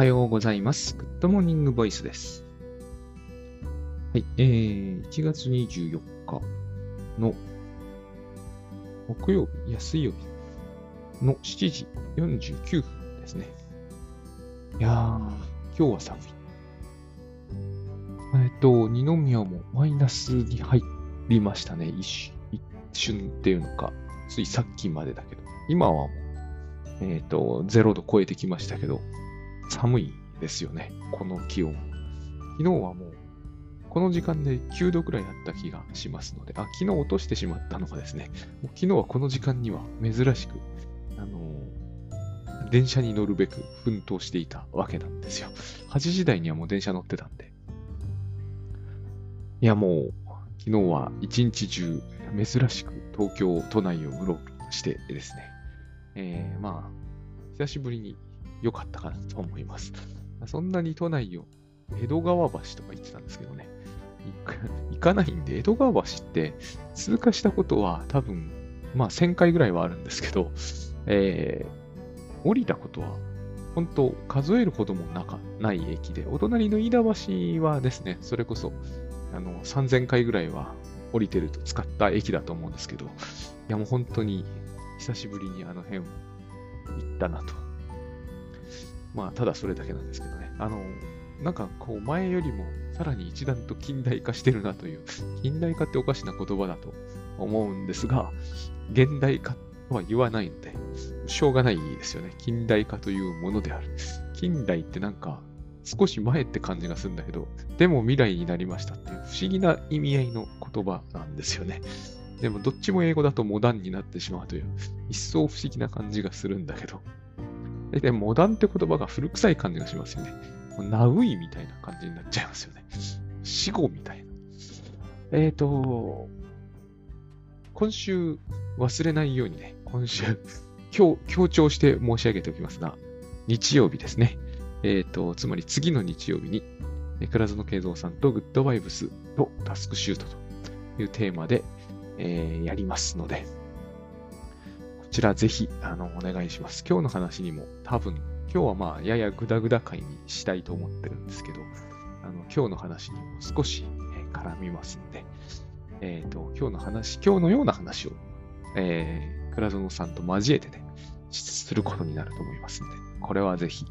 はようございます。 Good Morning Voice です。はい、えー、1月24日の木曜日、いや、水曜日の7時49分ですね。いやー、今日は寒い。えっと、二宮もマイナスに入りましたね。一瞬っていうのか、ついさっきまでだけど、今はもう、えっと、0度超えてきましたけど、寒いですよね、この気温。昨日はもう、この時間で9度くらいだった気がしますので、あ、昨日落としてしまったのがですね、もう昨日はこの時間には珍しく、あのー電車に乗るべく奮闘していたわけなんですよ。8時台にはもう電車乗ってたんで。いや、もう、昨日は一日中、珍しく東京都内をうろうろしてですね、えー、まあ、久しぶりに良かったかなと思います。そんなに都内を江戸川橋とか言ってたんですけどね、行かないんで、江戸川橋って通過したことは多分、まあ1000回ぐらいはあるんですけど、えー、降りたことは本当数えるほどもなかない駅で、お隣の飯田橋はですね、それこそあの3000回ぐらいは降りてると使った駅だと思うんですけど、いやもう本当に久しぶりにあの辺行ったなと。まあ、ただそれだけなんですけどね。あの、なんかこう前よりもさらに一段と近代化してるなという、近代化っておかしな言葉だと思うんですが、現代化とは言わないので、しょうがないですよね。近代化というものである。近代ってなんか少し前って感じがするんだけど、でも未来になりましたっていう不思議な意味合いの言葉なんですよね。でもどっちも英語だとモダンになってしまうという、一層不思議な感じがするんだけど、で、モダンって言葉が古臭い感じがしますよね。ナウイみたいな感じになっちゃいますよね。死後みたいな。えっ、ー、と、今週忘れないようにね、今週、今日強調して申し上げておきますが、日曜日ですね。えっ、ー、と、つまり次の日曜日に、倉園慶三さんとグッドバイブスとタスクシュートというテーマで、えー、やりますので、ちらぜひ、あの、お願いします。今日の話にも多分、今日はまあ、ややグダグダ回にしたいと思ってるんですけど、あの、今日の話にも少し、絡みますんで、え、ー、と、今日の話、今日のような話を、えー、倉園さんと交えてね、することになると思いますので、これはぜひ、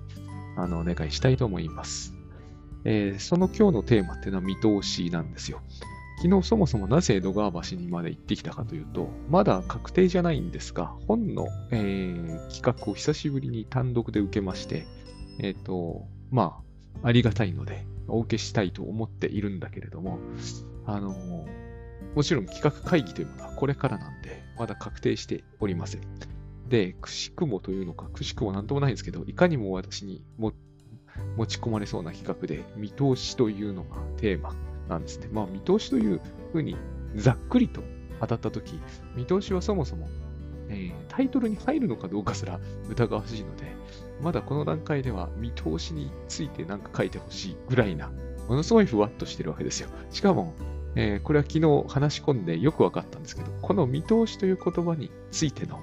あの、お願いしたいと思います。えー、その今日のテーマっていうのは見通しなんですよ。昨日そもそもなぜ江戸川橋にまで行ってきたかというと、まだ確定じゃないんですが、本の、えー、企画を久しぶりに単独で受けまして、えっ、ー、と、まあ、ありがたいので、お受けしたいと思っているんだけれども、あのもちろん企画会議というものはこれからなんで、まだ確定しておりません。で、くしくもというのか、くしくもなんともないんですけど、いかにも私にも持ち込まれそうな企画で、見通しというのがテーマなんですね。まあ、見通しというふうにざっくりと当たったとき、見通しはそもそも、えー、タイトルに入るのかどうかすら疑わしいので、まだこの段階では見通しについて何か書いてほしいぐらいな、ものすごいふわっとしてるわけですよ。しかも、えー、これは昨日話し込んでよく分かったんですけど、この見通しという言葉についての、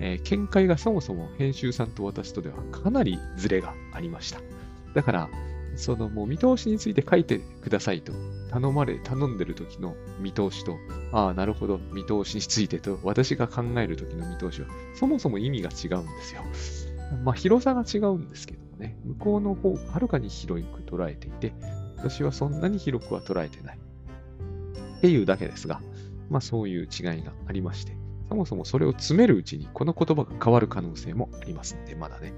えー、見解がそもそも編集さんと私とではかなりズレがありました。だから、そのもう見通しについて書いてくださいと頼まれ、頼んでる時の見通しと、ああ、なるほど、見通しについてと、私が考える時の見通しは、そもそも意味が違うんですよ。まあ、広さが違うんですけどもね、向こうの方、はるかに広く捉えていて、私はそんなに広くは捉えてない。っていうだけですが、まあそういう違いがありまして、そもそもそれを詰めるうちに、この言葉が変わる可能性もありますので、まだね、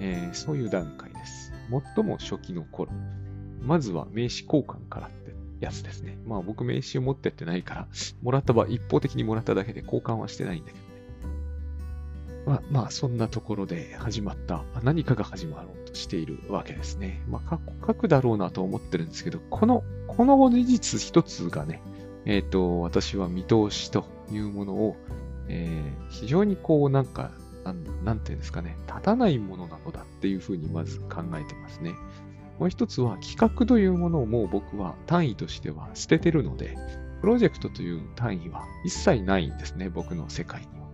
えー、そういう段階です。最も初期の頃、まずは名刺交換からってやつですね。まあ僕名刺を持ってってないから、もらった場合、一方的にもらっただけで交換はしてないんだけどね。まあまあそんなところで始まった、何かが始まろうとしているわけですね。まあ書くだろうなと思ってるんですけど、この、この事実一つがね、えっ、ー、と、私は見通しというものを、えー、非常にこうなんか、なんていうんですかね、立たないものなのだっていうふうにまず考えてますね。もう一つは企画というものをもう僕は単位としては捨ててるので、プロジェクトという単位は一切ないんですね、僕の世界には。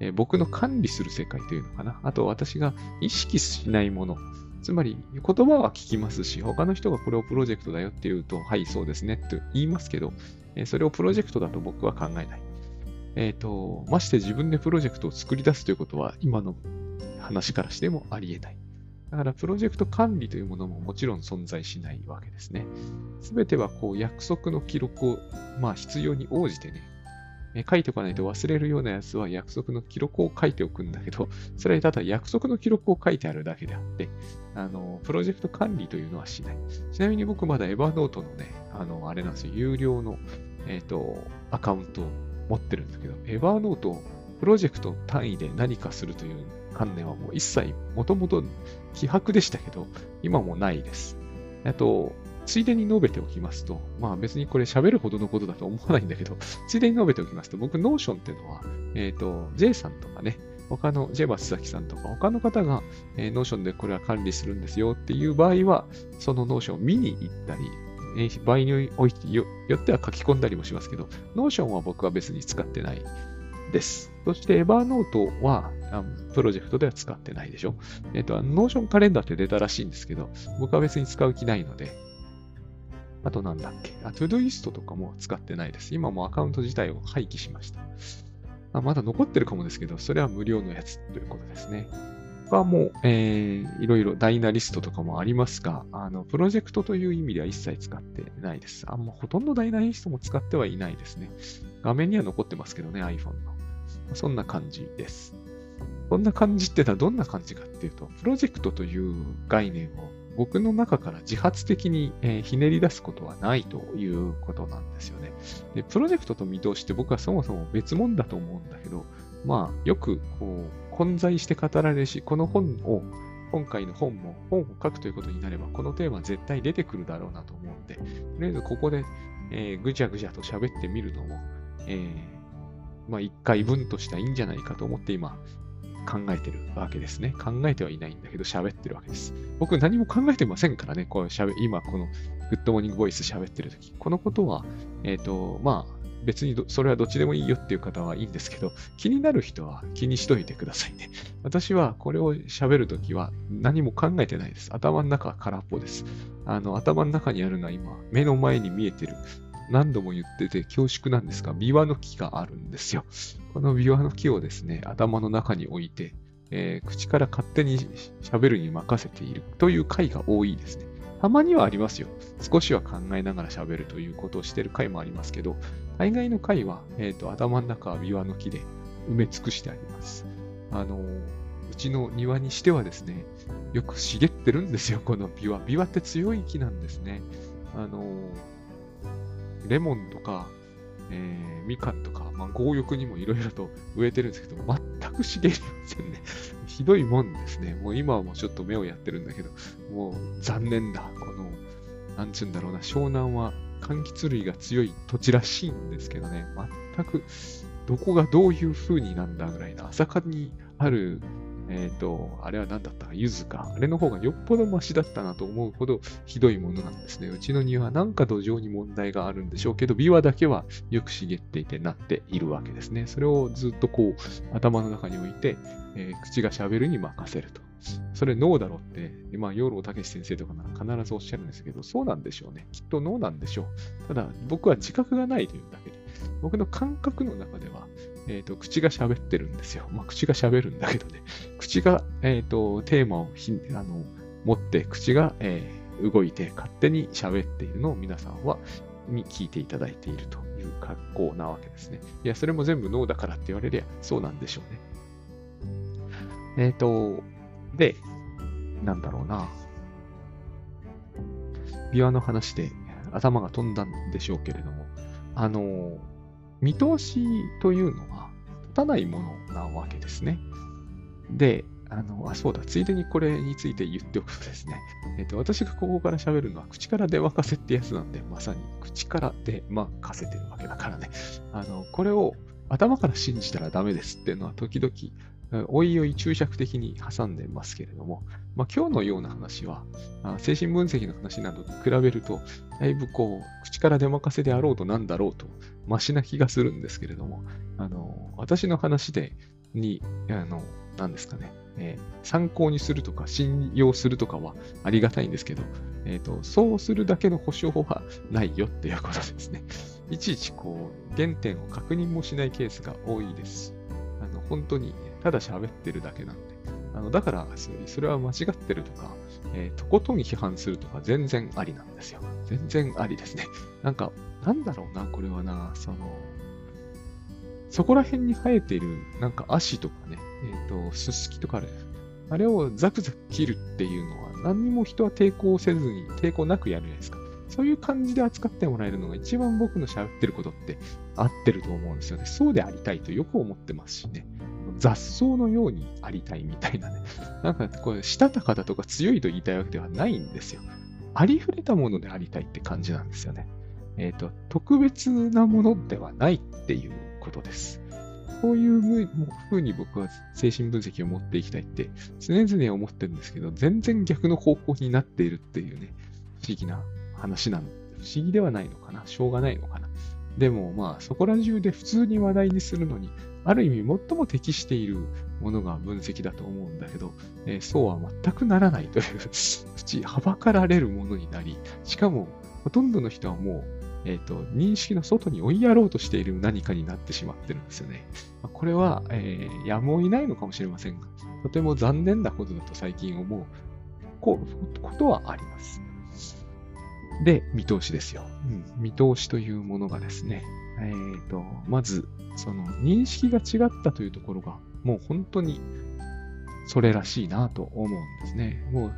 え、僕の管理する世界というのかな。あと私が意識しないもの、つまり、言葉は聞きますし、他の人がこれをプロジェクトだよって言うと、はい、そうですねって言いますけど、えそれをプロジェクトだと僕は考えない。えっ、ー、と、まして自分でプロジェクトを作り出すということは、今の話からしてもあり得ない。だから、プロジェクト管理というものももちろん存在しないわけですね。すべては、こう、約束の記録を、まあ、必要に応じてね、え書いておかないと忘れるようなやつは約束の記録を書いておくんだけど、それはただ約束の記録を書いてあるだけであって、あの、プロジェクト管理というのはしない。ちなみに僕まだエヴァノートのね、あの、あれなんですよ、有料の、え、ー、と、アカウントを持ってるんですけど、エヴァノートプロジェクト単位で何かするという観念はもう一切、もともと希薄でしたけど、今もないです。あと、ついでに述べておきますと、まあ別にこれ喋るほどのことだと思わないんだけど、ついでに述べておきますと、僕、 Notion っていうのは、えっ、ー、と、J さんとかね、他の J バス崎さんとか、他の方が、えー、 Notion でこれは管理するんですよっていう場合は、その Notion を見に行ったり、場合によっては書き込んだりもしますけど、 Notion は僕は別に使ってないです。そして、 Evernote は、プロジェクトでは使ってないでしょ。えっ、ー、と、 Notion Calendar って出たらしいんですけど、僕は別に使う気ないので、あとなんだっけあ、 Todoist とかも使ってないです。今もアカウント自体を廃棄しました。あまだ残ってるかもですけど、それは無料のやつということですね。他も、えー、いろいろ Dynalist とかもありますが、あの、プロジェクトという意味では一切使ってないです。あんまほとんど Dynalist も使ってはいないですね。画面には残ってますけどね、iPhone の。そんな感じです。こんな感じってのはどんな感じかっていうと、プロジェクトという概念を僕の中から自発的に、えひねり出すことはないということなんですよね。で、プロジェクトと見通しって僕はそもそも別物だと思うんだけど、まあ、よくこう混在して語られるし、この本を、今回の本も本を書くということになれば、このテーマ絶対出てくるだろうなと思うんで、とりあえずここで、えー、ぐちゃぐちゃと喋ってみるのも、えー、まあ、一回分としてはいいんじゃないかと思って今、考えてるわけですね。考えてはいないんだけど喋ってるわけです。僕何も考えてませんからね、こう喋今この Good Morning Voice 喋ってる時このことは、えっ、ー、と、まあ、別にそれはどっちでもいいよっていう方はいいんですけど、気になる人は気にしといてくださいね。私はこれを喋るときは何も考えてないです。頭の中は空っぽです。あの、頭の中にあるのは今、目の前に見えてる何度も言ってて恐縮なんですが、ビワの木があるんですよ。このビワの木をですね、頭の中に置いて、えー、口から勝手に喋るに任せているという回が多いですね。たまにはありますよ。少しは考えながら喋るということをしてる回もありますけど、大概の回は、えーと、頭の中はビワの木で埋め尽くしてあります。あのー、うちの庭にしてはですね、よく茂ってるんですよ、このビワ。ビワって強い木なんですね。あのーレモンとか、えー、みかんとか、まあ、強欲にもいろいろと植えてるんですけど、全く茂りませんね。ひどいもんですね。もう今はもうちょっと目をやってるんだけど、もう残念だ。この、なんつうんだろうな、湘南は柑橘類が強い土地らしいんですけどね、全くどこがどういう風になんだぐらいな、朝霞にあるえっ、ー、と、あれは何だった？か、ゆずか。あれの方がよっぽどマシだったなと思うほどひどいものなんですね。うちの庭なんか土壌に問題があるんでしょうけど、琵琶だけはよく茂っていてなっているわけですね。それをずっとこう、頭の中に置いて、えー、口が喋るに任せると。それ脳だろうって、今、養老孟先生とかなら必ずおっしゃるんですけど、そうなんでしょうね。きっと脳なんでしょう。ただ、僕は自覚がないというだけで、僕の感覚の中では、えっ、ー、と、口が喋ってるんですよ。まあ、口が喋るんだけどね。口が、えっ、ー、と、テーマをひあの持って、口が、えー、動いて勝手に喋っているのを皆さんはに聞いていただいているという格好なわけですね。いや、それも全部脳だからって言われりゃそうなんでしょうね。えっ、ー、と、で、なんだろうな。ビワの話で頭が飛んだんでしょうけれども、あの、見通しというのは立たないものなわけですね。で、あの、あ、そうだ、ついでにこれについて言っておくとですね、えっ、と、私がここから喋るのは口から出任せってやつなんで、まさに口から出任せてるわけだからね、あの、これを頭から信じたらダメですっていうのは時々おいおい注釈的に挟んでますけれども、まあ、今日のような話は、精神分析の話などと比べると、だいぶこう、口から出任せであろうとなんだろうと、マシな気がするんですけれども、あの、私の話で、に、あの、何ですかね、えー、参考にするとか信用するとかはありがたいんですけど、えっ、ー、と、そうするだけの保証はないよっていうことですね。いちいちこう、原点を確認もしないケースが多いです。あの、本当にただ喋ってるだけなんで。あのだから、それは間違ってるとか、えー、とことん批判するとか全然ありなんですよ。全然ありですね。なんか、なんだろうな、これはな、その、そこら辺に生えている、なんか足とかね、えっ、ー、と、すすきとかあるあれをザクザク切るっていうのは、何にも人は抵抗せずに、抵抗なくやるじゃないですか。そういう感じで扱ってもらえるのが一番僕の喋ってることって合ってると思うんですよね。そうでありたいとよく思ってますしね。雑草のようにありたいみたいなね。なんかこれ、したたかだとか強いと言いたいわけではないんですよ。ありふれたものでありたいって感じなんですよね。えっ、ー、と、特別なものではないっていうことです。こういうふうに僕は精神分析を持っていきたいって常々思ってるんですけど、全然逆の方向になっているっていうね、不思議な話なの。不思議ではないのかなしょうがないのかなでもまあそこら中で普通に話題にするのにある意味最も適しているものが分析だと思うんだけど、えー、そうは全くならないという、はばかられるものになり、しかもほとんどの人はもう、えっ、ー、と、認識の外に追いやろうとしている何かになってしまってるんですよね。ま、これは、えー、やむをいないのかもしれませんが、とても残念なことだと最近思うことはあります。で、見通しですよ。うん、見通しというものがですね、え、ー、と、まず、その認識が違ったというところが、もう本当にそれらしいなと思うんですね。もう、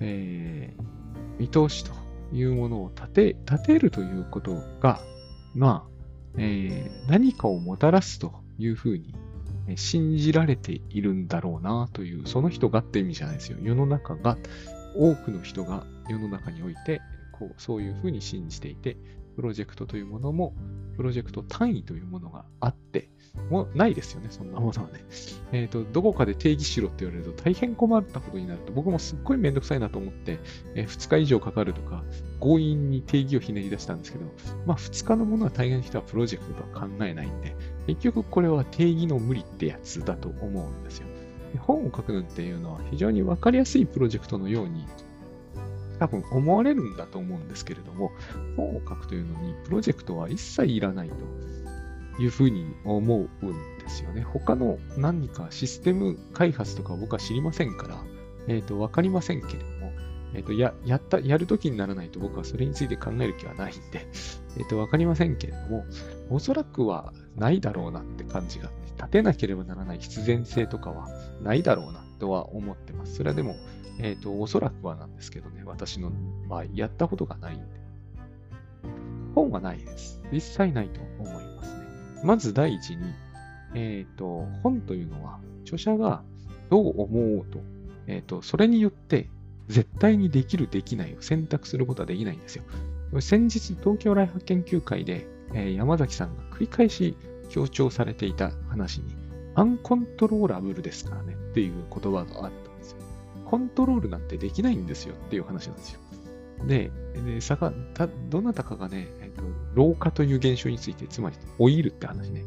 えー、見通しというものを立て、立てるということが、まあ、えー、何かをもたらすというふうに信じられているんだろうなという、その人がって意味じゃないですよ。世の中が、多くの人が世の中において、こう、そういうふうに信じていて、プロジェクトというものも、プロジェクト単位というものがあって、もうないですよね、そんなものはね。えっ、ー、と、どこかで定義しろって言われると大変困ったことになると、僕もすっごいめんどくさいなと思って、えー、2日以上かかるとか、強引に定義をひねり出したんですけど、まあ2日のものは大概の人はプロジェクトとは考えないんで、結局これは定義の無理ってやつだと思うんですよ。本を書くのっていうのは非常にわかりやすいプロジェクトのように多分思われるんだと思うんですけれども、本を書くというのにプロジェクトは一切いらないというふうに思うんですよね。他の何かシステム開発とか僕は知りませんから、えっ、ー、と、わかりませんけれども、えっ、ー、と、や、やった、やるときにならないと僕はそれについて考える気はないんで、えっ、ー、と、わかりませんけれども、おそらくはないだろうなって感じが、立てなければならない必然性とかはないだろうなとは思ってます。それはでも、えっ、ー、と、おそらくはなんですけどね、私の場合、やったことがないんで。本はないです。実際ないと思いますね。まず第一に、えっ、ー、と、本というのは、著者がどう思おうと、えっ、ー、と、それによって絶対にできる、できないを選択することはできないんですよ。先日、東京来発研究会で、えー、山崎さんが繰り返し強調されていた話に、アンコントローラブルですからねっていう言葉があったコントロールなんてできないんですよっていう話なんですよ。で、でさかたどなたかがね、えっと、老化という現象について、つまり老いるって話ね、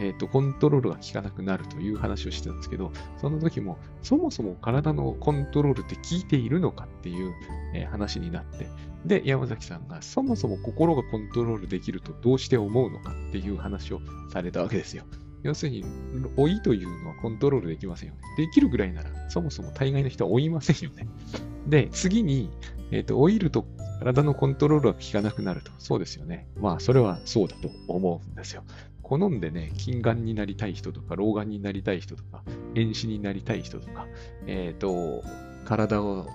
えっと、コントロールが効かなくなるという話をしてたんですけど、その時も、そもそも体のコントロールって効いているのかっていう、えー、話になって、で、山崎さんが、そもそも心がコントロールできるとどうして思うのかっていう話をされたわけですよ。要するに、老いというのはコントロールできませんよね。できるぐらいなら、そもそも大概の人は老いませんよね。で、次に、えっ、ー、と、老いると体のコントロールが効かなくなると。そうですよね。まあ、それはそうだと思うんですよ。好んでね、近眼になりたい人とか、老眼になりたい人とか、遠視になりたい人とか、えっ、ー、と、体を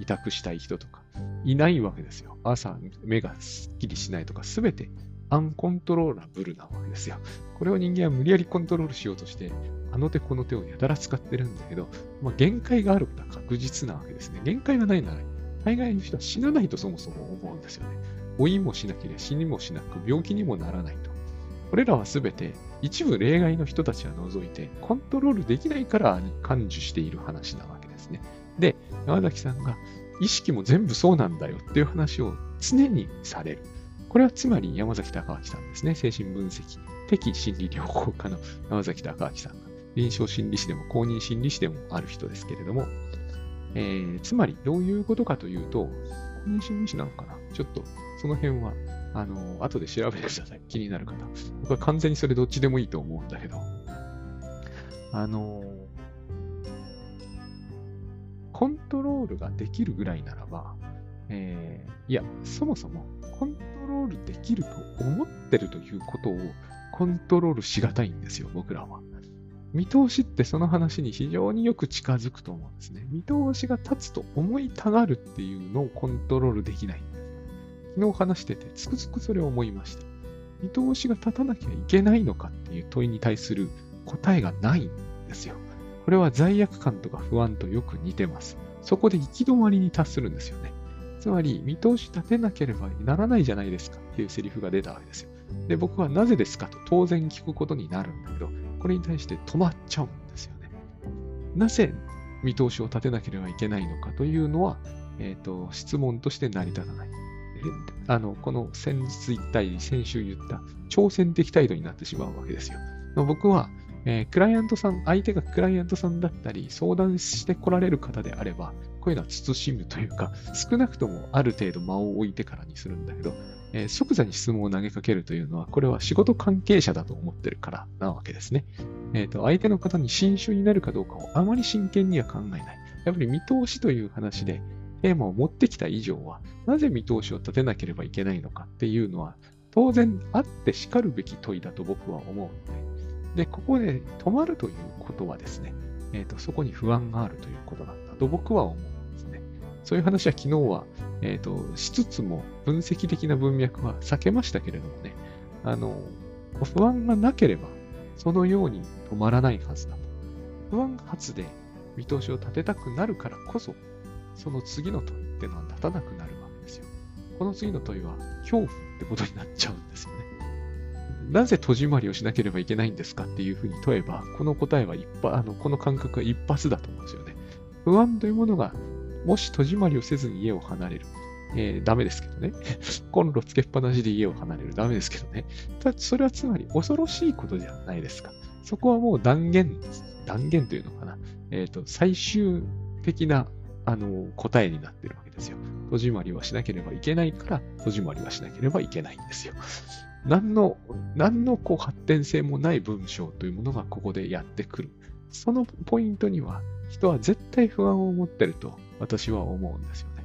痛くしたい人とか、いないわけですよ。朝、目がすっきりしないとか、すべてアンコントローラブルなわけですよ。これを人間は無理やりコントロールしようとして、あの手この手をやたら使ってるんだけど、まあ、限界があることは確実なわけですね。限界がないなら、大概の人は死なないとそもそも思うんですよね。老いもしなければ死にもしなく、病気にもならないと。これらはすべて一部例外の人たちは除いて、コントロールできないから感受している話なわけですね。で、山崎さんが意識も全部そうなんだよっていう話を常にされる。これはつまり山崎隆明さんですね。精神分析的心理療法家の山崎隆明さんが臨床心理士でも公認心理士でもある人ですけれども、えー、つまりどういうことかというと、公認心理士なのかな？ちょっとその辺は、あの、後で調べてください。気になる方。僕は完全にそれどっちでもいいと思うんだけど、あの、コントロールができるぐらいならば、えー、いや、そもそもコントロールできると思ってるということをコントロールしがたいんですよ、僕らは。見通しってその話に非常によく近づくと思うんですね。見通しが立つと思いたがるっていうのをコントロールできないんです。昨日話してて、つくづくそれを思いました。見通しが立たなきゃいけないのかっていう問いに対する答えがないんですよ。これは罪悪感とか不安とよく似てます。そこで行き止まりに達するんですよね。つまり、見通し立てなければならないじゃないですかっていうセリフが出たわけですよ。で、僕はなぜですかと当然聞くことになるんだけど、これに対して止まっちゃうんですよね。なぜ見通しを立てなければいけないのかというのは、えっ、ー、と、質問として成り立たない。あの、この先日言ったり、先週言った挑戦的態度になってしまうわけですよ。僕は、えー、クライアントさん、相手がクライアントさんだったり、相談してこられる方であれば、こういうのは慎むというか、少なくともある程度間を置いてからにするんだけど、えー、即座に質問を投げかけるというのは、これは仕事関係者だと思ってるからなわけですね。えっ、ー、と、相手の方に新種になるかどうかをあまり真剣には考えない。やっぱり見通しという話で、テーマを持ってきた以上は、なぜ見通しを立てなければいけないのかっていうのは、当然あってしかるべき問いだと僕は思うので、で、ここで止まるということはですね、えっ、ー、と、そこに不安があるということなんだと僕は思うんですね。そういう話は昨日はえっ、ー、と、しつつも分析的な文脈は避けましたけれどもね、あの、不安がなければ、そのように止まらないはずだと。不安発で見通しを立てたくなるからこそ、その次の問いっていうのは立たなくなるわけですよ。この次の問いは恐怖ってことになっちゃうんですよね。なぜ戸締まりをしなければいけないんですかっていうふうに問えば、この答えは一発、あの、この感覚は一発だと思うんですよね。不安というものがもし戸締まりをせずに家を離れる。えー、ダメですけどね。コンロつけっぱなしで家を離れる。ダメですけどね。ただ、それはつまり恐ろしいことじゃないですか。そこはもう断言、断言というのかな。えっ、ー、と、最終的な、あの、答えになってるわけですよ。戸締まりはしなければいけないから、戸締まりはしなければいけないんですよ。何の、何のこう発展性もない文章というものがここでやってくる。そのポイントには、人は絶対不安を持ってると私は思うんですよね。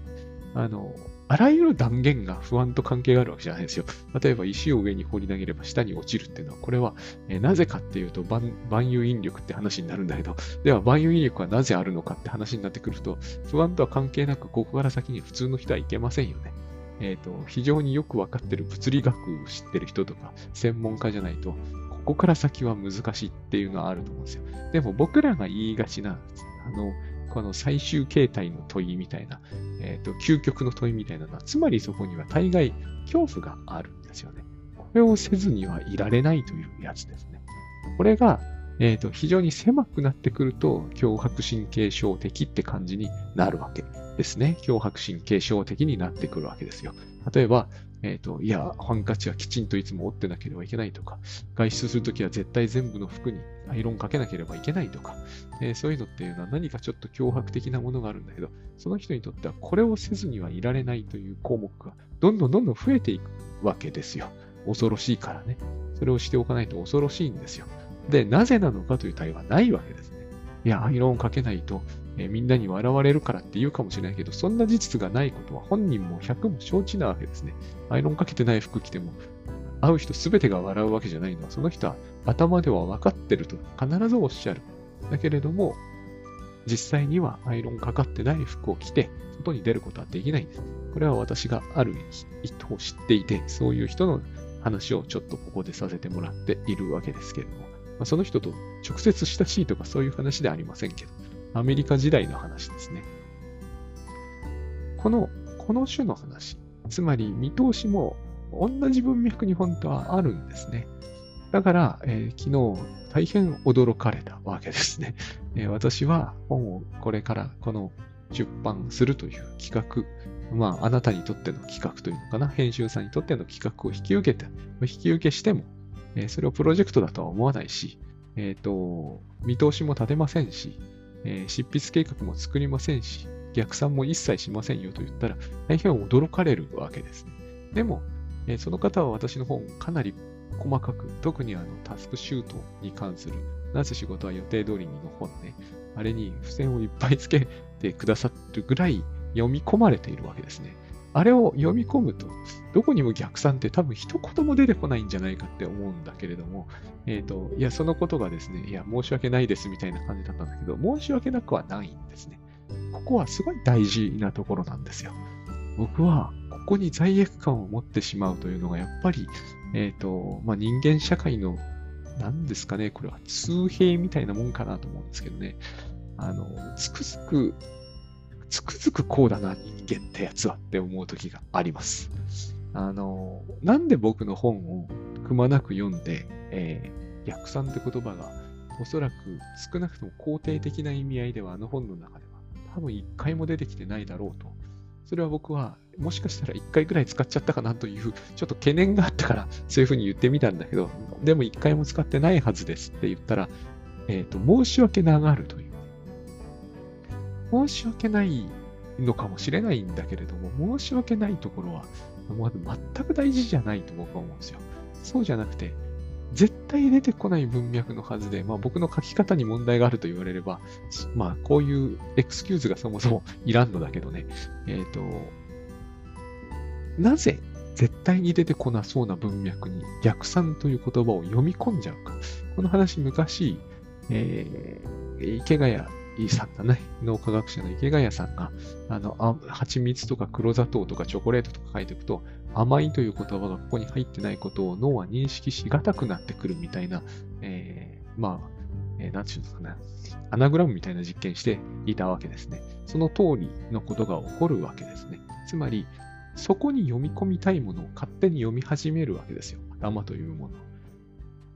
あの、あらゆる断言が不安と関係があるわけじゃないですよ。例えば石を上に放り投げれば下に落ちるっていうのは、これは、えー、なぜかっていうと万、万有引力って話になるんだけど、では万有引力はなぜあるのかって話になってくると、不安とは関係なく、ここから先に普通の人はいけませんよね。えっ、ー、と、非常によくわかってる物理学を知ってる人とか、専門家じゃないと、ここから先は難しいっていうのはあると思うんですよ。でも僕らが言いがちな、あの、この最終形態の問いみたいな、えっ、ー、と、究極の問いみたいなのは、つまりそこには大概恐怖があるんですよね。これをせずにはいられないというやつですね。これが、えっ、ー、と、非常に狭くなってくると、脅迫神経症的って感じになるわけですね。脅迫神経症的になってくるわけですよ。例えば、えっ、ー、と、いや、ハンカチはきちんといつも折ってなければいけないとか、外出するときは絶対全部の服にアイロンかけなければいけないとか、えー、そういうのっていうのは何かちょっと脅迫的なものがあるんだけど、その人にとってはこれをせずにはいられないという項目がどんどんどんどん増えていくわけですよ。恐ろしいからね。それをしておかないと恐ろしいんですよ。で、なぜなのかという対話はないわけですね。いや、アイロンかけないと、えー、みんなに笑われるからって言うかもしれないけど、そんな事実がないことは本人も100も承知なわけですね。アイロンかけてない服着ても、会う人すべてが笑うわけじゃないのは、その人は頭では分かってると必ずおっしゃる。だけれども、実際にはアイロンかかってない服を着て、外に出ることはできないんです。これは私がある人を知っていて、そういう人の話をちょっとここでさせてもらっているわけですけれども、まあ、その人と直接親しいとかそういう話ではありませんけど、アメリカ時代の話ですね。この、この種の話、つまり見通しも同じ文脈に本当はあるんですね。だから、えー、昨日大変驚かれたわけですね、えー、私は本をこれからこの出版するという企画、まあ、あなたにとっての企画というのかな、編集さんにとっての企画を引き受けて、引き受けしても、えー、それをプロジェクトだとは思わないし、えっ、と、見通しも立てませんし、えー執筆計画も作りませんし、逆算も一切しませんよと言ったら、大変驚かれるわけですね。でも、えーその方は私の本かなり細かく、特にあのタスクシュートに関する、なぜ仕事は予定通りにの本ね、あれに付箋をいっぱいつけてくださるぐらい読み込まれているわけですね。あれを読み込むと、どこにも逆算って多分一言も出てこないんじゃないかって思うんだけれども、えっ、と、いや、そのことがですね、いや、申し訳ないですみたいな感じだったんだけど、申し訳なくはないんですね。ここはすごい大事なところなんですよ。僕は、ここに罪悪感を持ってしまうというのが、やっぱり、えっ、と、まあ、人間社会の、何ですかね、これは通平みたいなもんかなと思うんですけどね。あの、つくづく、つくづくこうだな、人間ってやつはって思う時があります。あの、なんで僕の本をくまなく読んで、えー逆算って言葉がおそらく少なくとも肯定的な意味合いではあの本の中では多分一回も出てきてないだろうと。それは僕はもしかしたら一回ぐらい使っちゃったかなというちょっと懸念があったからそういうふうに言ってみたんだけど、でも一回も使ってないはずですって言ったら、えっ、と、申し訳ながるという。申し訳ないのかもしれないんだけれども、申し訳ないところは、全く大事じゃないと僕は思うんですよ。そうじゃなくて、絶対出てこない文脈のはずで、まあ僕の書き方に問題があると言われれば、まあこういうエクスキューズがそもそもいらんのだけどね。えっ、と、なぜ絶対に出てこなそうな文脈に逆算という言葉を読み込んじゃうか。この話昔、えー、池谷さんだね、脳科学者の池谷さんが、あの、あ蜂蜜とか黒砂糖とかチョコレートとか書いておくと、甘いという言葉がここに入ってないことを脳は認識しがたくなってくるみたいな、えー、まあ、えー、なんていうのかな、アナグラムみたいな実験していたわけですね。その通りのことが起こるわけですね。つまり、そこに読み込みたいものを勝手に読み始めるわけですよ。頭というもの。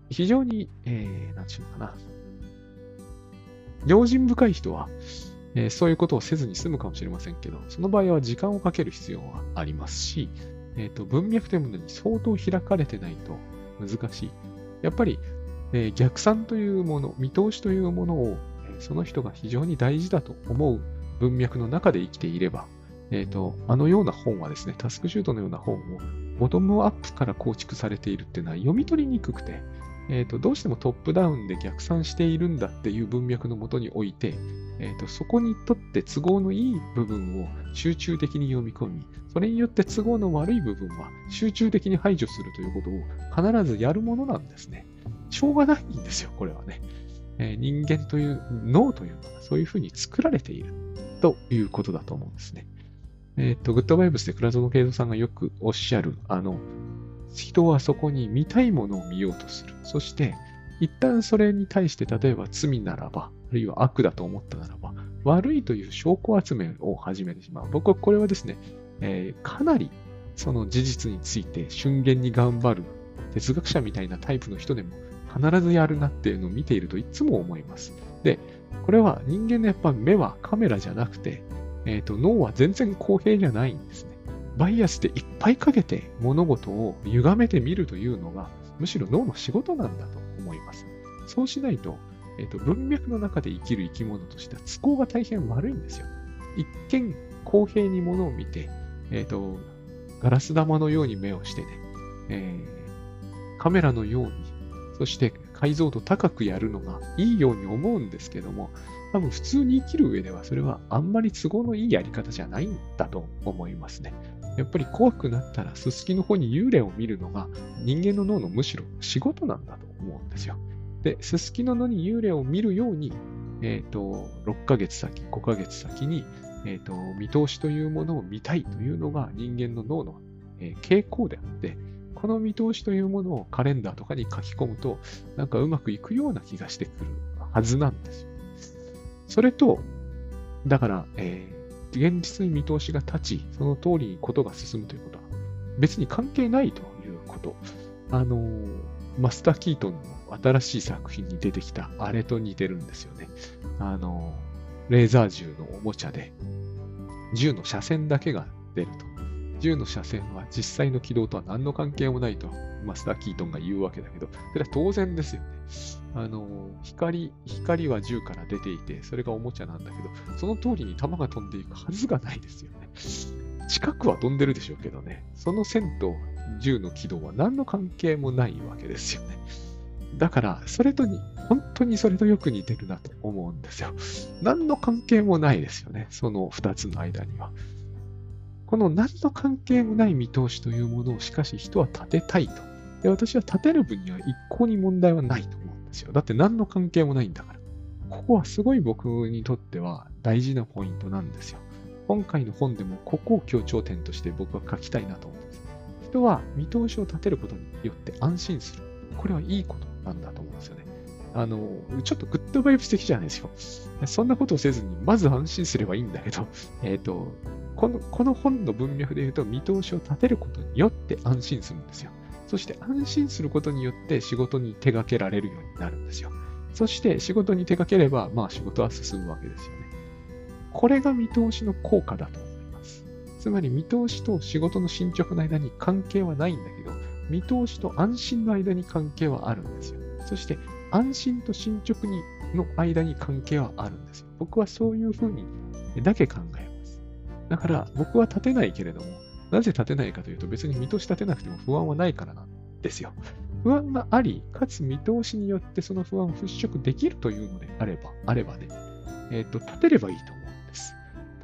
非常に、えー、なんていうのかな。用心深い人は、えーそういうことをせずに済むかもしれませんけど、その場合は時間をかける必要がありますし、えっ、と、文脈というものに相当開かれてないと難しい。やっぱり、えー逆算というもの、見通しというものを、えその人が非常に大事だと思う文脈の中で生きていれば、えっ、と、あのような本はですね、タスクシュートのような本をボトムアップから構築されているっていうのは読み取りにくくて、えー、とどうしてもトップダウンで逆算しているんだっていう文脈のもとにおいて、えー、とそこにとって都合のいい部分を集中的に読み込み、それによって都合の悪い部分は集中的に排除するということを必ずやるものなんですね。しょうがないんですよ、これはね。えー人間という脳というのはそういうふうに作られているということだと思うんですね。えっ、と、グッドバイブスで倉園慶三さんがよくおっしゃる、あの、人はそこに見たいものを見ようとする。そして、一旦それに対して、例えば罪ならば、あるいは悪だと思ったならば、悪いという証拠集めを始めてしまう。僕はこれはですね、えーかなりその事実について瞬間に頑張る哲学者みたいなタイプの人でも必ずやるなっていうのを見ているといつも思います。で、これは人間のやっぱ目はカメラじゃなくて、えっ、と、脳は全然公平じゃないんですね。バイアスでいっぱいかけて物事を歪めてみるというのが、むしろ脳の仕事なんだと思います。そうしないと、えっ、と、文脈の中で生きる生き物としては都合が大変悪いんですよ。一見公平に物を見て、えっ、と、ガラス玉のように目をしてね、えーカメラのように、そして解像度高くやるのがいいように思うんですけども、多分普通に生きる上ではそれはあんまり都合のいいやり方じゃないんだと思いますね。やっぱり怖くなったらすすきの方に幽霊を見るのが人間の脳のむしろ仕事なんだと思うんですよ。で、すすきののに幽霊を見るように、えっ、と、6ヶ月先、5ヶ月先に、えっ、と、見通しというものを見たいというのが人間の脳の、えー傾向であって、この見通しというものをカレンダーとかに書き込むと、なんかうまくいくような気がしてくるはずなんですよ。それと、だから、えー現実に見通しが立ち、その通りにことが進むということは、別に関係ないということ。あのマスター・キートンの新しい作品に出てきたあれと似てるんですよね。あのレーザー銃のおもちゃで、銃の射線だけが出ると。銃の射線は実際の軌道とは何の関係もないと、マスター・キートンが言うわけだけど、それは当然ですよね。あの、光、光は銃から出ていて、それがおもちゃなんだけど、その通りに弾が飛んでいくはずがないですよね。近くは飛んでるでしょうけどね、その線と銃の軌道は何の関係もないわけですよね。だから、それとに、本当にそれとよく似てるなと思うんですよ。何の関係もないですよね、その2つの間には。この何の関係もない見通しというものをしかし人は立てたいと。で私は立てる分には一向に問題はないとですよ。だって何の関係もないんだから。ここはすごい僕にとっては大事なポイントなんですよ。今回の本でもここを強調点として僕は書きたいなと思うんです。人は見通しを立てることによって安心する。これはいいことなんだと思うんですよね。あの、ちょっとグッドバイブス的じゃないですよ。そんなことをせずに、まず安心すればいいんだけど、えっ、ー、と、この、この本の文脈で言うと、見通しを立てることによって安心するんですよ。そして安心することによって仕事に手掛けられるようになるんですよ。そして仕事に手掛ければ、まあ仕事は進むわけですよね。これが見通しの効果だと思います。つまり見通しと仕事の進捗の間に関係はないんだけど、見通しと安心の間に関係はあるんですよ。そして安心と進捗にの間に関係はあるんですよ。僕はそういうふうにだけ考えます。だから僕は立てないけれども、なぜ立てないかというと別に見通し立てなくても不安はないからなんですよ。不安があり、かつ見通しによってその不安を払拭できるというのであれば、あればね、えっ、ー、と、立てればいいと思うんです。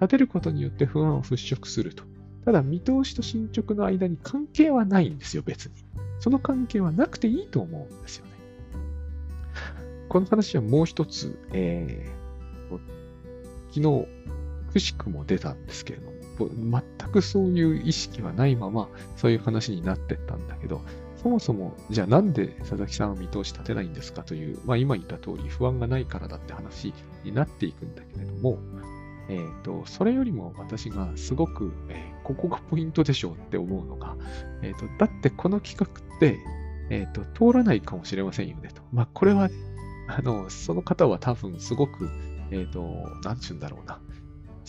立てることによって不安を払拭すると。ただ、見通しと進捗の間に関係はないんですよ、別に。その関係はなくていいと思うんですよね。この話はもう一つ、えー、昨日、くしくも出たんですけれども、全くそういう意識はないまま、そういう話になってったんだけど、そもそも、じゃあなんで佐々木さんは見通し立てないんですかという、まあ今言った通り不安がないからだって話になっていくんだけれども、えっ、ー、と、それよりも私がすごく、えー、ここがポイントでしょうって思うのが、えっ、ー、と、だってこの企画って、えっ、と、通らないかもしれませんよねと。まあ、これは、ね、あの、その方は多分すごく、えっ、と、なんちゅうんだろうな。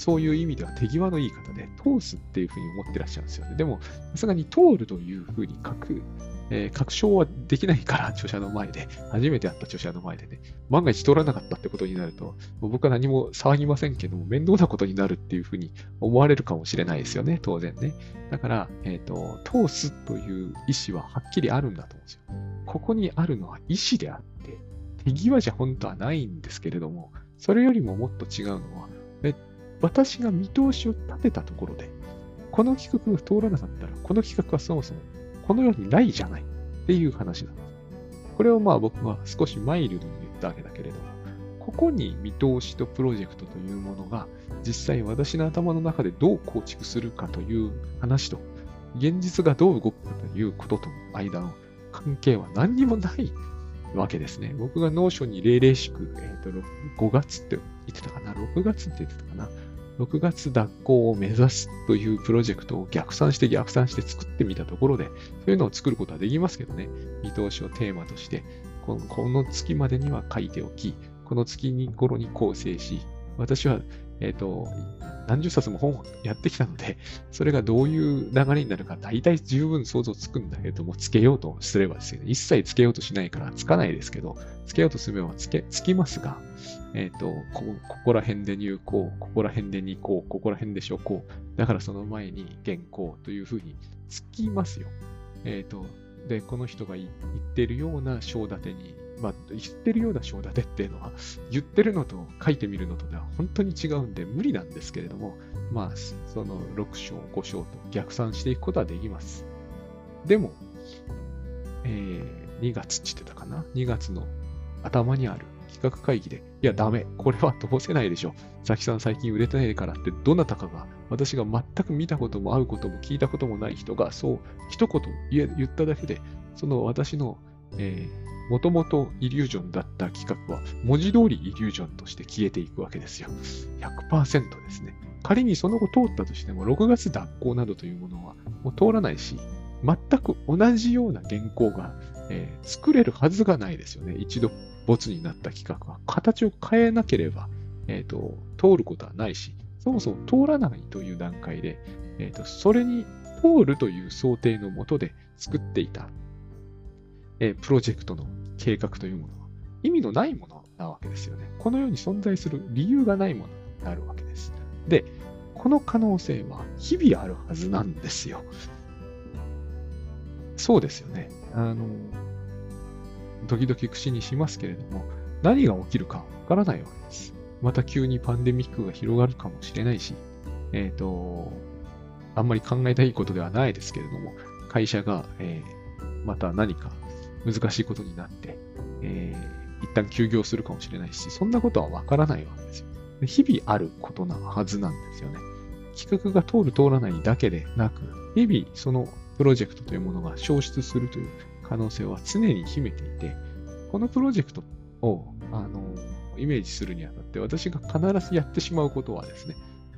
そういう意味では手際のいい方で、通すっていうふうに思ってらっしゃるんですよね。でも、さすがに通るというふうに書く、えー、確証はできないから、著者の前で、初めて会った著者の前でね、万が一通らなかったってことになると、僕は何も騒ぎませんけども、面倒なことになるっていうふうに思われるかもしれないですよね、当然ね。だから、えっ、ー、と、通すという意思ははっきりあるんだと思うんですよ。ここにあるのは意思であって、手際じゃ本当はないんですけれども、それよりももっと違うのは、私が見通しを立てたところで、この企画が通らなかったら、この企画はそもそもこの世にないじゃないっていう話なんです。これをまあ僕は少しマイルドに言ったわけだけれども、ここに見通しとプロジェクトというものが実際私の頭の中でどう構築するかという話と、現実がどう動くかということとの間の関係は何にもないわけですね。僕が Notion に麗々しく、えっ、ー、と、5月って言ってたかな ?6 月って言ってたかな？6月脱稿を目指すというプロジェクトを逆算して逆算して作ってみたところで、そういうのを作ることはできますけどね、見通しをテーマとして、この月までには書いておき、この月に頃に構成し、私はえっ、ー、と、何十冊も本をやってきたので、それがどういう流れになるか大体十分想像つくんだけども、つけようとすればですね、一切つけようとしないからつかないですけど、つけようとすればつけ、つきますが、えっ、ー、とこ、ここら辺で入稿、ここら辺で二項、ここら辺で初項、だからその前に原稿というふうにつきますよ。えっ、ー、と、で、この人が言ってるような章立てにまあ、言ってるような章立てっていうのは、言ってるのと書いてみるのとでは本当に違うんで無理なんですけれども、まあ、その6章、5章と逆算していくことはできます。でも、えー、2月って言ってたかな ?2 月の頭にある企画会議で、いや、ダメ。これは通せないでしょ。さきさん最近売れてないからって、どなたかが、私が全く見たことも会うことも聞いたこともない人が、そう、一言言っただけで、その私の、えー、もともとイリュージョンだった企画は、文字通りイリュージョンとして消えていくわけですよ。100%ですね。仮にその後通ったとしても、6月脱行などというものはもう通らないし、全く同じような原稿が、えー、作れるはずがないですよね。一度没になった企画は。形を変えなければ、えーと、通ることはないし、そもそも通らないという段階で、えーとそれに通るという想定のもとで作っていたえプロジェクトの計画というものは、意味のないものなわけですよね。この世に存在する理由がないものになるわけです。で、この可能性は日々あるはずなんですよ。そうですよね。あの、時々口にしますけれども、何が起きるかわからないわけです。また急にパンデミックが広がるかもしれないし、えっ、ー、と、あんまり考えたいことではないですけれども、会社が、えー、また何か難しいことになって、えー、一旦休業するかもしれないし、そんなことはわからないわけですよ。日々あることなはずなんですよね。企画が通る通らないだけでなく、日々そのプロジェクトというものが消失するという可能性は常に秘めていて、このプロジェクトを、あの、イメージするにあたって、私が必ずやってしまうことはです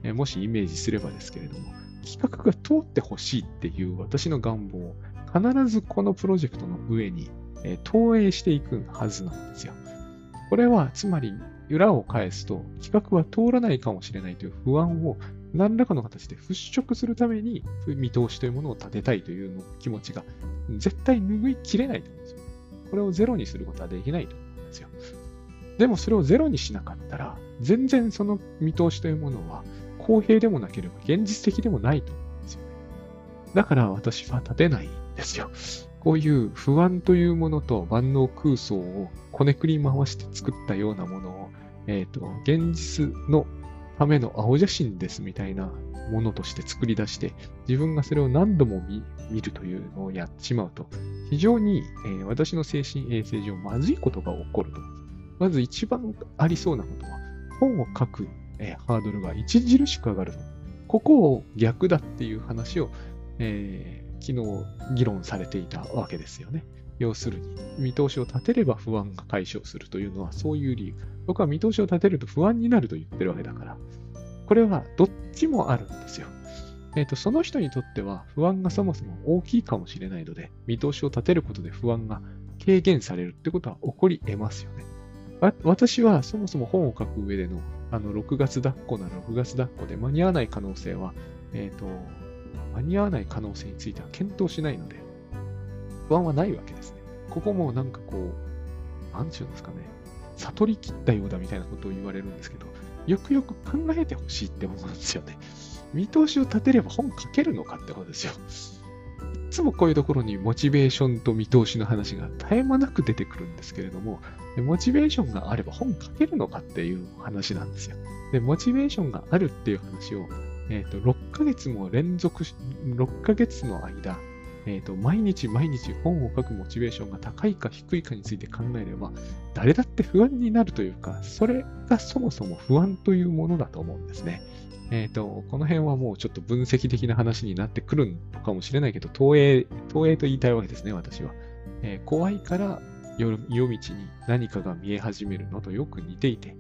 ね、もしイメージすればですけれども、企画が通ってほしいっていう私の願望を必ずこのプロジェクトの上に、え投影していくはずなんですよ。これは、つまり、裏を返すと、企画は通らないかもしれないという不安を何らかの形で払拭するために見通しというものを立てたいというの気持ちが絶対拭いきれないと思うんですよ。これをゼロにすることはできないと思うんですよ。でもそれをゼロにしなかったら、全然その見通しというものは公平でもなければ現実的でもないと。だから私は立てないんですよ。こういう不安というものと万能空想をこねくり回して作ったようなものを、えっ、ー、と、現実のための青写真ですみたいなものとして作り出して、自分がそれを何度も見るというのをやってしまうと、非常に、えー、私の精神衛生上まずいことが起こると。まず一番ありそうなことは、本を書く、えー、ハードルが著しく上がると。ここを逆だっていう話を、えー、昨日議論されていたわけですよね。要するに、見通しを立てれば不安が解消するというのはそういう理由。僕は見通しを立てると不安になると言ってるわけだから。これはどっちもあるんですよ。えっ、ー、と、その人にとっては不安がそもそも大きいかもしれないので、見通しを立てることで不安が軽減されるってことは起こり得ますよね。私はそもそも本を書く上での、あの、6月抱っこなら6月抱っこで間に合わない可能性は、えっ、ー、と、間に合わない可能性については検討しないので、不安はないわけですね。ここもなんかこう、なんちゅうんですかね、悟り切ったようだみたいなことを言われるんですけど、よくよく考えてほしいって思うんですよね。見通しを立てれば本書けるのかってことですよ。いつもこういうところにモチベーションと見通しの話が絶え間なく出てくるんですけれども、モチベーションがあれば本書けるのかっていう話なんですよ。で、モチベーションがあるっていう話を、えっ、ー、と、6ヶ月も連続し、6ヶ月の間、えっ、ー、と、毎日毎日本を書くモチベーションが高いか低いかについて考えれば、誰だって不安になるというか、それがそもそも不安というものだと思うんですね。えっ、ー、と、この辺はもうちょっと分析的な話になってくるのかもしれないけど、投影、投影と言いたいわけですね、私は。えー、怖いから夜夜道に何かが見え始めるのとよく似ていて、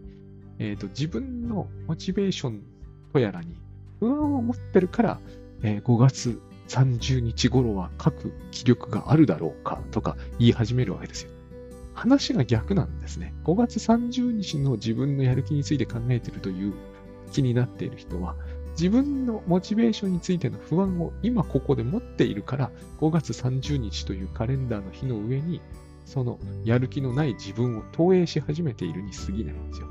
えっ、と、自分のモチベーションとやらに不安を持ってるから、え5月30日頃は書く気力があるだろうかとか言い始めるわけですよ。話が逆なんですね。5月30日の自分のやる気について考えているという気になっている人は、自分のモチベーションについての不安を今ここで持っているから、5月30日というカレンダーの日の上に、そのやる気のない自分を投影し始めているに過ぎないんですよ。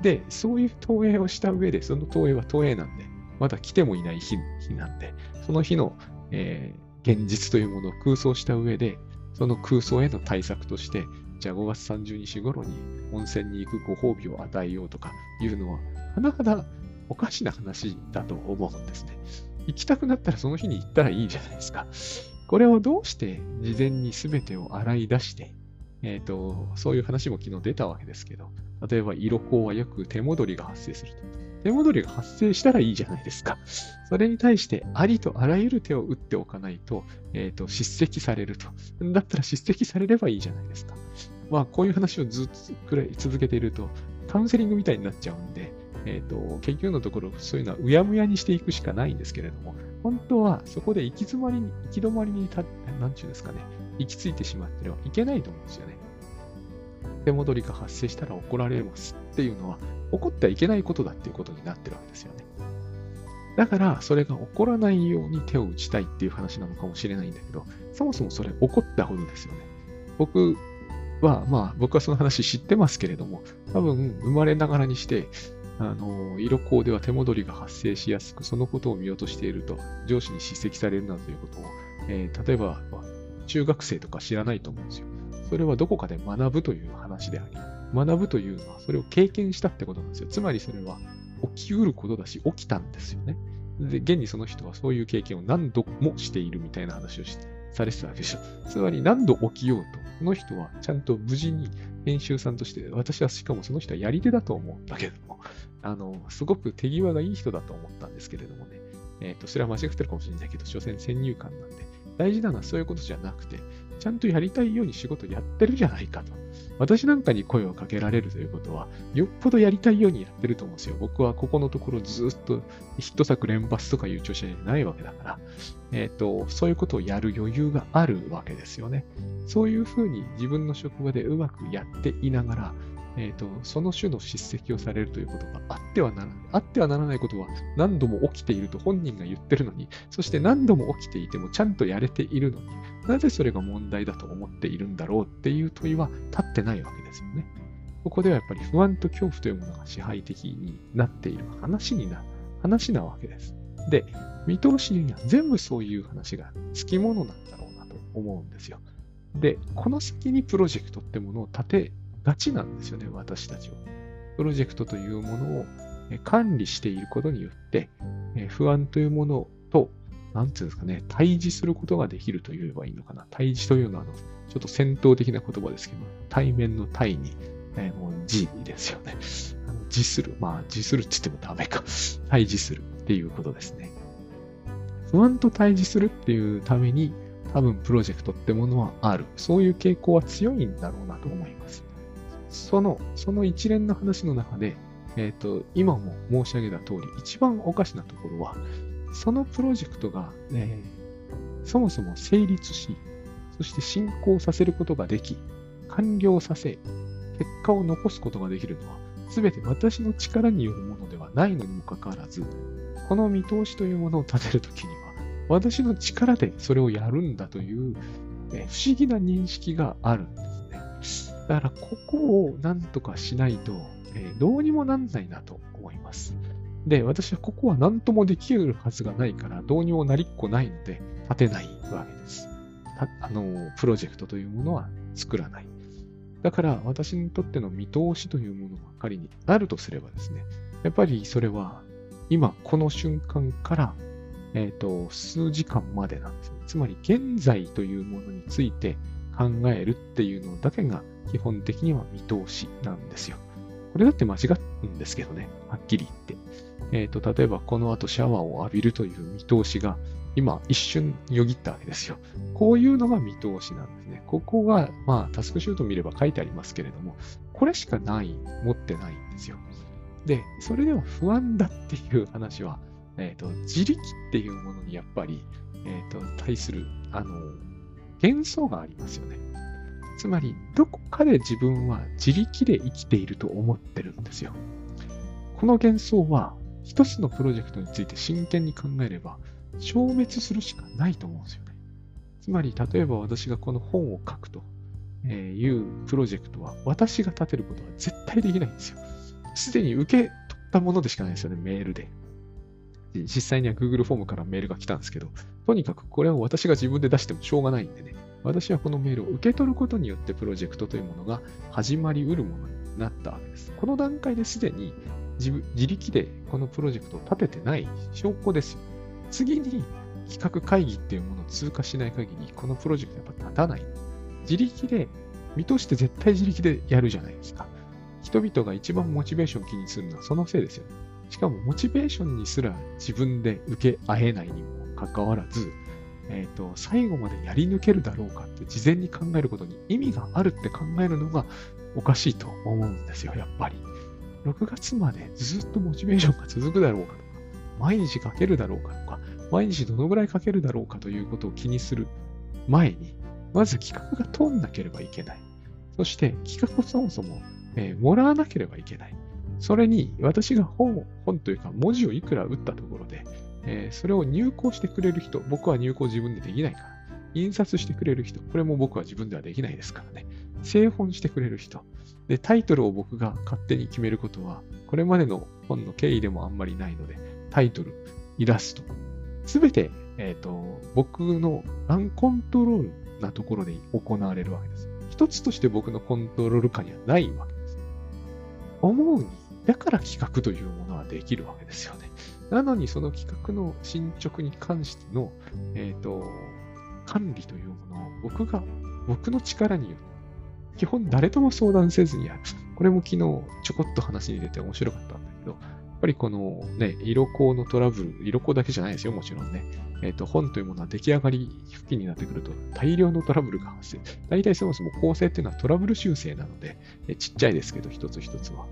で、そういう投影をした上で、その投影は投影なんで、まだ来てもいない日なんで、その日のえー、現実というものを空想した上で、その空想への対策として、じゃあ5月30日頃に温泉に行くご褒美を与えようとかいうのは、甚だおかしな話だと思うんですね。行きたくなったらその日に行ったらいいじゃないですか。これをどうして事前に全てを洗い出して、えっ、ー、と、そういう話も昨日出たわけですけど、例えば色香はよく手戻りが発生すると。手戻りが発生したらいいじゃないですか。それに対してありとあらゆる手を打っておかないと、えっ、ー、と、叱責されると。だったら叱責されればいいじゃないですか。まあ、こういう話をずっとくらい続けていると、カウンセリングみたいになっちゃうんで、えっ、ー、と、結局のところ、そういうのはうやむやにしていくしかないんですけれども、本当はそこで行き詰まりに、行き止まりにた、なんちゅうんですかね、行き着いてしまってはいけないと思うんですよね。手戻りが発生したら怒られますっていうのは、起こってはいけないことだっていうことになってるわけですよね。だから、それが起こらないように手を打ちたいっていう話なのかもしれないんだけど、そもそもそれ起こったほどですよね。僕、は、まあ僕はその話知ってますけれども、多分生まれながらにして、あの、色コでは手戻りが発生しやすく、そのことを見落としていると、上司に叱責されるなどということを、えー、例えば、中学生とか知らないと思うんですよ。それはどこかで学ぶという話であり、学ぶというのはそれを経験したってことなんですよ。つまりそれは起きうることだし、起きたんですよね。で、現にその人はそういう経験を何度もしているみたいな話をされてたわけでしょ。つまり何度起きようと、この人はちゃんと無事に編集さんとして、私はしかもその人はやり手だと思ったけども、あの、すごく手際がいい人だと思ったんですけれどもね。えっ、ー、と、それは間違ってるかもしれないけど、所詮先入観なんで、大事なのはそういうことじゃなくて、ちゃんとやりたいように仕事やってるじゃないかと。私なんかに声をかけられるということは、よっぽどやりたいようにやってると思うんですよ。僕はここのところずっとヒット作連発とかいう調子じゃないわけだから、えっ、ー、と、そういうことをやる余裕があるわけですよね。そういうふうに自分の職場でうまくやっていながら、えっ、ー、と、その種の叱責をされるということがあってはならない。あってはならないことは何度も起きていると本人が言ってるのに、そして何度も起きていてもちゃんとやれているのに、なぜそれが問題だと思っているんだろうっていう問いは立ってないわけですよね。ここではやっぱり不安と恐怖というものが支配的になっている話にな、話なわけです。で、見通しには全部そういう話がつきものなんだろうなと思うんですよ。で、この先にプロジェクトってものを立てがちなんですよね、私たちは。プロジェクトというものを管理していることによって、不安というものと、なんていうんですかね、対峙することができると言えばいいのかな。対峙というのは、あの、ちょっと戦闘的な言葉ですけど、対面の対に、えー、もう自ですよね。あの自する。まあ、自するって言ってもダメか。対峙するっていうことですね。不安と対峙するっていうために、多分プロジェクトってものはある。そういう傾向は強いんだろうなと思います。その、その一連の話の中で、えっ、ー、と、今も申し上げた通り、一番おかしなところは、そのプロジェクトが、えー、そもそも成立し、そして進行させることができ、完了させ、結果を残すことができるのは、すべて私の力によるものではないのにもかかわらず、この見通しというものを立てるときには、私の力でそれをやるんだという、えー、不思議な認識があるんですね。だから、ここを何とかしないと、えー、どうにもなんないなと思います。で、私はここは何ともできるはずがないから、どうにもなりっこないので、立てないわけです。あの、プロジェクトというものは作らない。だから、私にとっての見通しというものが仮にあるとすればですね、やっぱりそれは、今、この瞬間から、えっ、ー、と、数時間までなんです、ね。つまり、現在というものについて考えるっていうのだけが基本的には見通しなんですよ。これだって間違うんですけどね、はっきり言って。えっ、ー、と、例えばこの後シャワーを浴びるという見通しが今一瞬よぎったわけですよ。こういうのが見通しなんですね。ここが、まあタスクシュート見れば書いてありますけれども、これしかない、持ってないんですよ。で、それでは不安だっていう話は、えっ、ー、と、自力っていうものにやっぱり、えっ、ー、と、対する、あの、幻想がありますよね。つまり、どこかで自分は自力で生きていると思ってるんですよ。この幻想は、一つのプロジェクトについて真剣に考えれば、消滅するしかないと思うんですよね。つまり、例えば私がこの本を書くというプロジェクトは、私が立てることは絶対できないんですよ。すでに受け取ったものでしかないですよね、メールで。実際には Google フォームからメールが来たんですけど、とにかくこれを私が自分で出してもしょうがないんでね、私はこのメールを受け取ることによってプロジェクトというものが始まりうるものになったわけです。この段階ですでに自自力でこのプロジェクトを立ててない証拠ですよ。次に企画会議っていうものを通過しない限り、このプロジェクトやっぱ立たない。自力で、見通して絶対自力でやるじゃないですか。人々が一番モチベーションを気にするのはそのせいですよ。しかもモチベーションにすら自分で受け合えないにもかかわらず、えっ、ー、と、最後までやり抜けるだろうかって事前に考えることに意味があるって考えるのがおかしいと思うんですよ、やっぱり。6月までずっとモチベーションが続くだろうかとか、毎日書けるだろうかとか、毎日どのぐらい書けるだろうかということを気にする前に、まず企画が通んなければいけない。そして企画をそもそも、えー、もらわなければいけない。それに私が本本というか文字をいくら打ったところで、えー、それを入稿してくれる人、僕は入稿自分でできないから、印刷してくれる人、これも僕は自分ではできないですからね。製本してくれる人。で、タイトルを僕が勝手に決めることは、これまでの本の経緯でもあんまりないので、タイトル、イラスト、すべて、えっ、ー、と、僕のアンコントロールなところで行われるわけです。一つとして僕のコントロール下にはないわけです。思うに、だから企画というものはできるわけですよね。なのにその企画の進捗に関しての、えっ、ー、と、管理というものを僕が、僕の力によって基本誰とも相談せずにやる。これも昨日ちょこっと話に出て面白かったんだけど、やっぱりこのね、色香のトラブル、色香だけじゃないですよ、もちろんね。えっ、ー、と、本というものは出来上がり付近になってくると大量のトラブルが発生。大体そもそも構成っていうのはトラブル修正なので、えちっちゃいですけど、一つ一つは。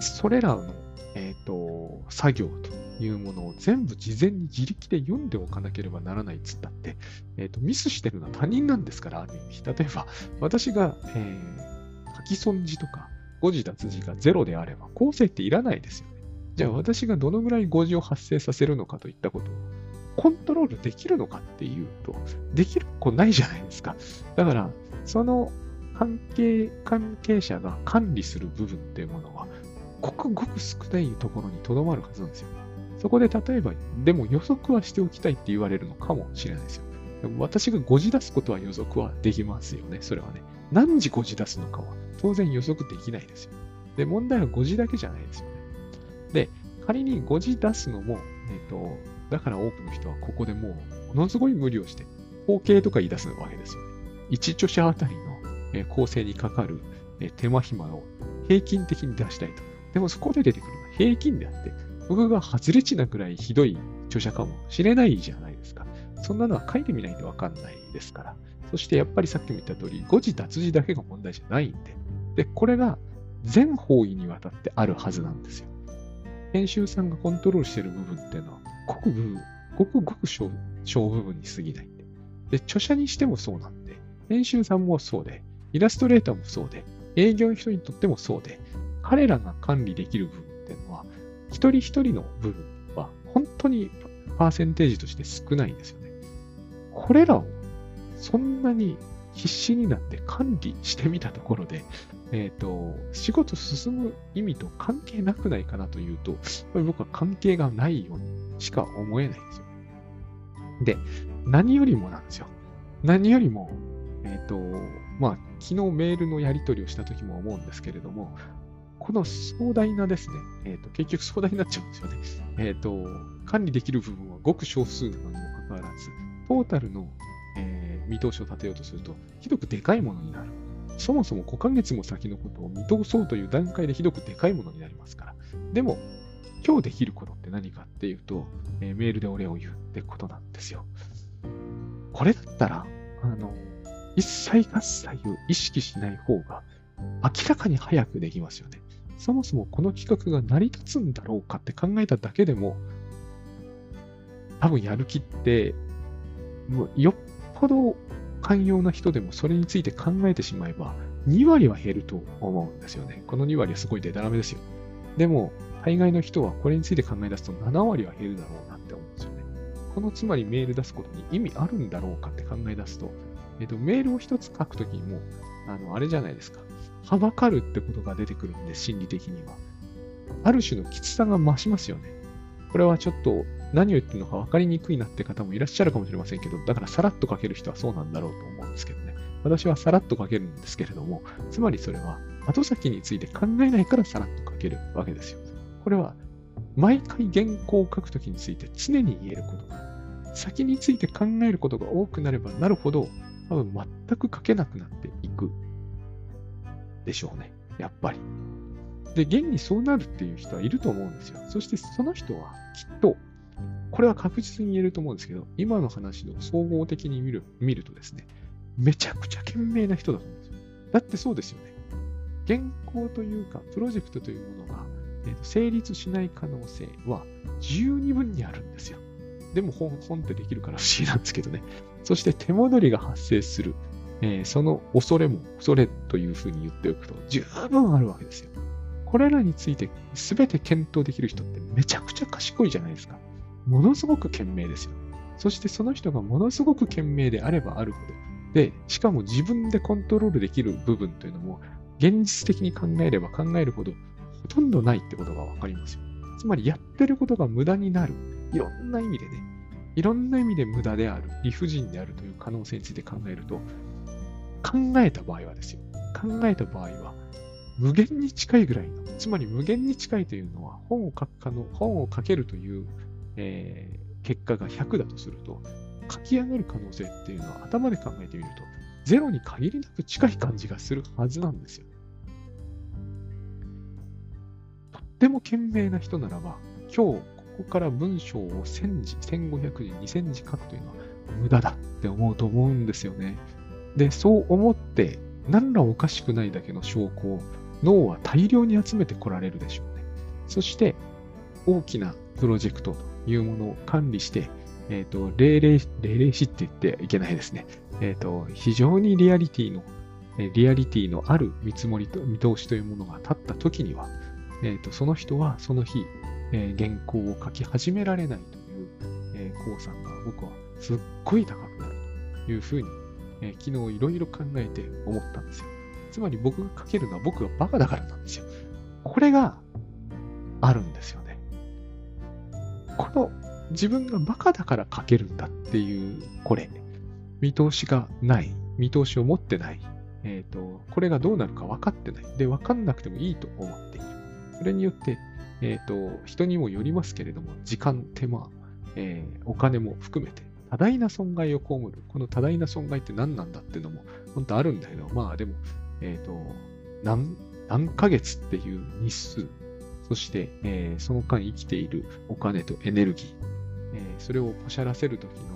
それらの、えっ、ー、と、作業というものを全部事前に自力で読んでおかなければならないっつったって、えっ、ー、と、ミスしてるのは他人なんですから、ある意味。例えば、私が、えー、書き損じとか、誤字脱字がゼロであれば、構成っていらないですよね。じゃあ私がどのぐらい誤字を発生させるのかといったことをコントロールできるのかっていうと、できる子ないじゃないですか。だから、その関係、関係者が管理する部分っていうものは、ごくごく少ないところにとどまるはずなんですよ。そこで例えば、でも予測はしておきたいって言われるのかもしれないですよ。でも私が誤字出すことは予測はできますよね。それはね。何時誤字出すのかは当然予測できないですよ。で、問題は誤字だけじゃないですよね。で、仮に誤字出すのも、えっ、と、だから多くの人はここでもう、ものすごい無理をして、統計とか言い出すわけですよね。1著者あたりの、構成にかかる、手間暇を平均的に出したいと。でもそこで出てくるのは平均であって、僕が外れ値なくらいひどい著者かもしれないじゃないですか。そんなのは書いてみないとわかんないですから。そしてやっぱりさっきも言った通り、誤字脱字だけが問題じゃないんで。で、これが全方位にわたってあるはずなんですよ。編集さんがコントロールしてる部分っていうのは、ごく部分、ごくごく小小部分に過ぎないんで。で、著者にしてもそうなんで、編集さんもそうで、イラストレーターもそうで、営業の人にとってもそうで、彼らが管理できる部分っていうのは、一人一人の部分は本当にパーセンテージとして少ないんですよね。これらをそんなに必死になって管理してみたところで、えっ、ー、と、仕事進む意味と関係なくないかなというと、僕は関係がないようにしか思えないんですよ。で、何よりもなんですよ。何よりも、えっ、ー、と、まあ、昨日メールのやり取りをした時も思うんですけれども、この壮大なですね、え、ー、と、結局壮大になっちゃうんですよね。えっ、と、管理できる部分はごく少数なのにもかかわらず、トータルの、え見通しを立てようとすると、ひどくでかいものになる。そもそも5ヶ月も先のことを見通そうという段階でひどくでかいものになりますから。でも、今日できることって何かっていうと、えー、メールでお礼を言うってことなんですよ。これだったら、あの、一切合切を意識しない方が明らかに早くできますよね。そもそもこの企画が成り立つんだろうかって考えただけでも、多分やる気って、もうよっぽど寛容な人でもそれについて考えてしまえば、2割は減ると思うんですよね。この2割はすごいデタラメですよ。でも、大概の人はこれについて考え出すと7割は減るだろうなって思うんですよね。このつまりメール出すことに意味あるんだろうかって考え出すと、えっと、メールを一つ書くときにも、あの、あれじゃないですか。はばかるってことが出てくるんで、心理的には。ある種のきつさが増しますよね。これはちょっと何を言ってるのか分かりにくいなって方もいらっしゃるかもしれませんけど、だからさらっと書ける人はそうなんだろうと思うんですけどね。私はさらっと書けるんですけれども、つまりそれは後先について考えないからさらっと書けるわけですよ。これは毎回原稿を書くときについて常に言えること。先について考えることが多くなればなるほど、多分全く書けなくなっていくでしょうね。やっぱり。で、現にそうなるっていう人はいると思うんですよ。そしてその人はきっとこれは確実に言えると思うんですけど、今の話の総合的に見る見るとですね、めちゃくちゃ賢明な人だと思うんですよ。だってそうですよね。原稿というか、プロジェクトというものが、えー、と成立しない可能性は十二分にあるんですよ。でも本本ってできるから不思議なんですけどね。そして手戻りが発生する、えー、その恐れも恐れというふうに言っておくと十分あるわけですよ。これらについて全て検討できる人ってめちゃくちゃ賢いじゃないですか。ものすごく賢明ですよ。そしてその人がものすごく賢明であればあるほど、で、しかも自分でコントロールできる部分というのも、現実的に考えれば考えるほど、ほとんどないってことがわかりますよ。つまり、やってることが無駄になる。いろんな意味でね、いろんな意味で無駄である、理不尽であるという可能性について考えると、考えた場合はですよ。考えた場合は、無限に近いぐらいの、つまり無限に近いというのは、本を書く可能、本を書けるという、えー、結果が100だとすると、書き上がる可能性っていうのは頭で考えてみると、ゼロに限りなく近い感じがするはずなんですよ。とっても賢明な人ならば、今日ここから文章を1000字、1500字、2000字書くというのは無駄だって思うと思うんですよね。で、そう思って、何らおかしくないだけの証拠を脳は大量に集めてこられるでしょうね。そして、大きなプロジェクトというものを管理して、えっ、ー、と、霊霊、霊霊視って言ってはいけないですね。えっ、ー、と、非常にリアリティの、リアリティのある見積もりと見通しというものが立った時には、えっ、ー、と、その人はその日、え原稿を書き始められないという、えー、算が僕はすっごい高くなるというふうに、え昨日いろいろ考えて思ったんですよ。つまり僕が書けるのは僕がバカだからなんですよ。これがあるんですよね。この自分がバカだから書けるんだっていう、これ、見通しがない、見通しを持ってない、えっ、ー、と、これがどうなるか分かってない。で、分かんなくてもいいと思っている。それによって、えっ、ー、と、人にもよりますけれども、時間、手間、えー、お金も含めて、多大な損害を被る。この多大な損害って何なんだっていうのも、本当あるんだけど、まあでも、えっ、ー、と、何、何ヶ月っていう日数、そして、えー、その間生きているお金とエネルギー、えー、それをポシャらせるときの、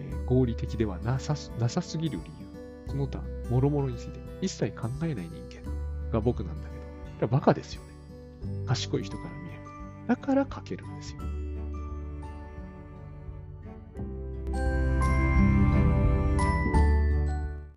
えー、合理的ではなさなさすぎる理由、その他、もろもろについて一切考えない人間が僕なんだけど、バカですよね。賢い人から見れば。だから書けるんですよ。thank you